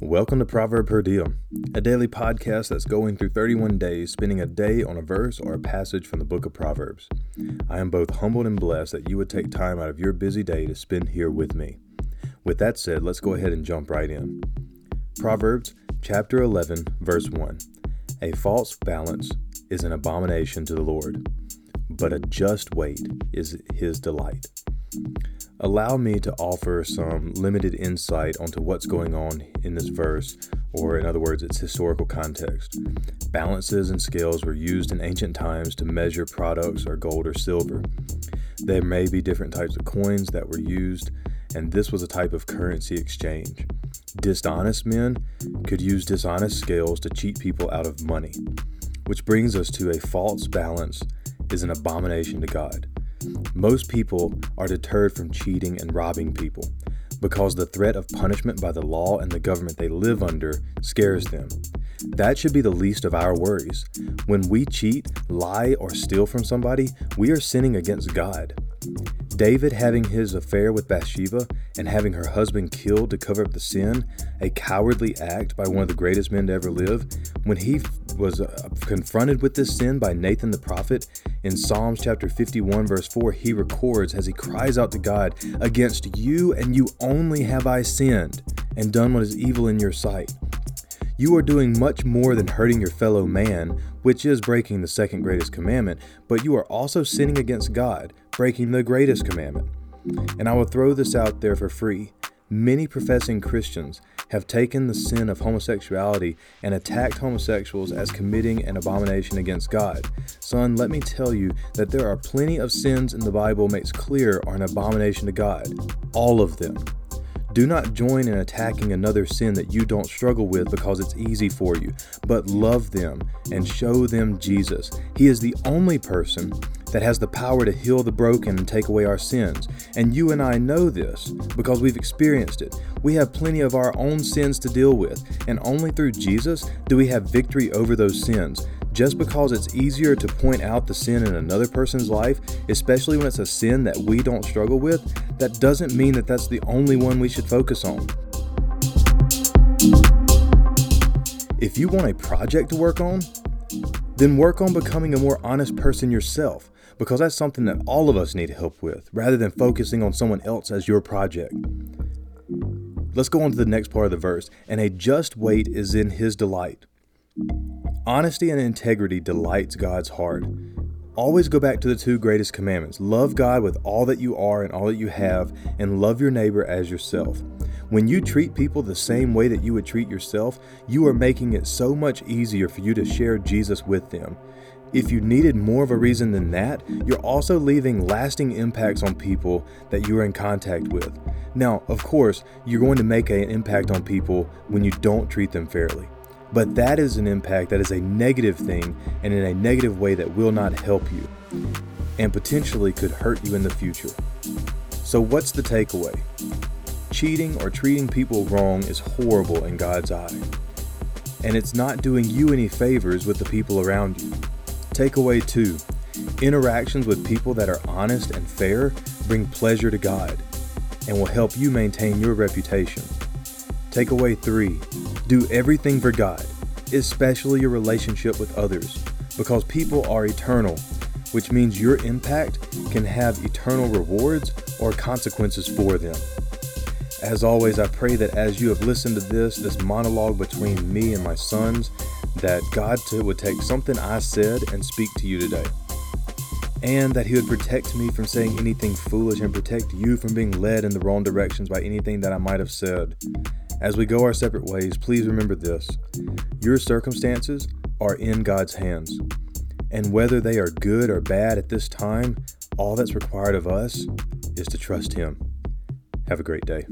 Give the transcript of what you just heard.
Welcome to Proverb Per Diem, a daily podcast that's going through 31 days, spending a day on a verse or a passage from the book of Proverbs. I am both humbled and blessed that you would take time out of your busy day to spend here with me. With that said, let's go ahead and jump right in. Proverbs chapter 11, verse 1. A false balance is an abomination to the Lord, but a just weight is his delight. Allow me to offer some limited insight onto what's going on in this verse, or in other words, its historical context. Balances and scales were used in ancient times to measure products or gold or silver. There may be different types of coins that were used, and this was a type of currency exchange. Dishonest men could use dishonest scales to cheat people out of money, which brings us to a false balance is an abomination to God. Most people are deterred from cheating and robbing people because the threat of punishment by the law and the government they live under scares them. That should be the least of our worries. When we cheat, lie, or steal from somebody, we are sinning against God. David having his affair with Bathsheba and having her husband killed to cover up the sin, a cowardly act by one of the greatest men to ever live, when he was uh, confronted with this sin by Nathan the prophet in Psalms chapter 51 verse 4, he records as he cries out to God, "Against you and you only have I sinned and done what is evil in your sight." You are doing much more than hurting your fellow man, which is breaking the second greatest commandment, but you are also sinning against God, breaking the greatest commandment. And I will throw this out there for free. Many professing Christians have taken the sin of homosexuality and attacked homosexuals as committing an abomination against God. Son, let me tell you that there are plenty of sins in the Bible makes clear are an abomination to God. All of them. Do not join in attacking another sin that you don't struggle with because it's easy for you, but love them and show them Jesus. He is the only person that has the power to heal the broken and take away our sins. And you and I know this because we've experienced it. We have plenty of our own sins to deal with, and only through Jesus do we have victory over those sins. Just because it's easier to point out the sin in another person's life, especially when it's a sin that we don't struggle with, that doesn't mean that that's the only one we should focus on. If you want a project to work on, then work on becoming a more honest person yourself, because that's something that all of us need help with, rather than focusing on someone else as your project. Let's go on to the next part of the verse. And a just weight is in his delight. Honesty and integrity delights God's heart. Always go back to the two greatest commandments love God with all that you are and all that you have, and love your neighbor as yourself. When you treat people the same way that you would treat yourself, you are making it so much easier for you to share Jesus with them. If you needed more of a reason than that, you're also leaving lasting impacts on people that you are in contact with. Now, of course, you're going to make an impact on people when you don't treat them fairly. But that is an impact that is a negative thing and in a negative way that will not help you and potentially could hurt you in the future. So, what's the takeaway? Cheating or treating people wrong is horrible in God's eye, and it's not doing you any favors with the people around you. Takeaway two interactions with people that are honest and fair bring pleasure to God and will help you maintain your reputation. Takeaway three do everything for God, especially your relationship with others, because people are eternal, which means your impact can have eternal rewards or consequences for them. As always, I pray that as you have listened to this, this monologue between me and my sons, that God would take something I said and speak to you today. And that He would protect me from saying anything foolish and protect you from being led in the wrong directions by anything that I might have said. As we go our separate ways, please remember this your circumstances are in God's hands. And whether they are good or bad at this time, all that's required of us is to trust Him. Have a great day.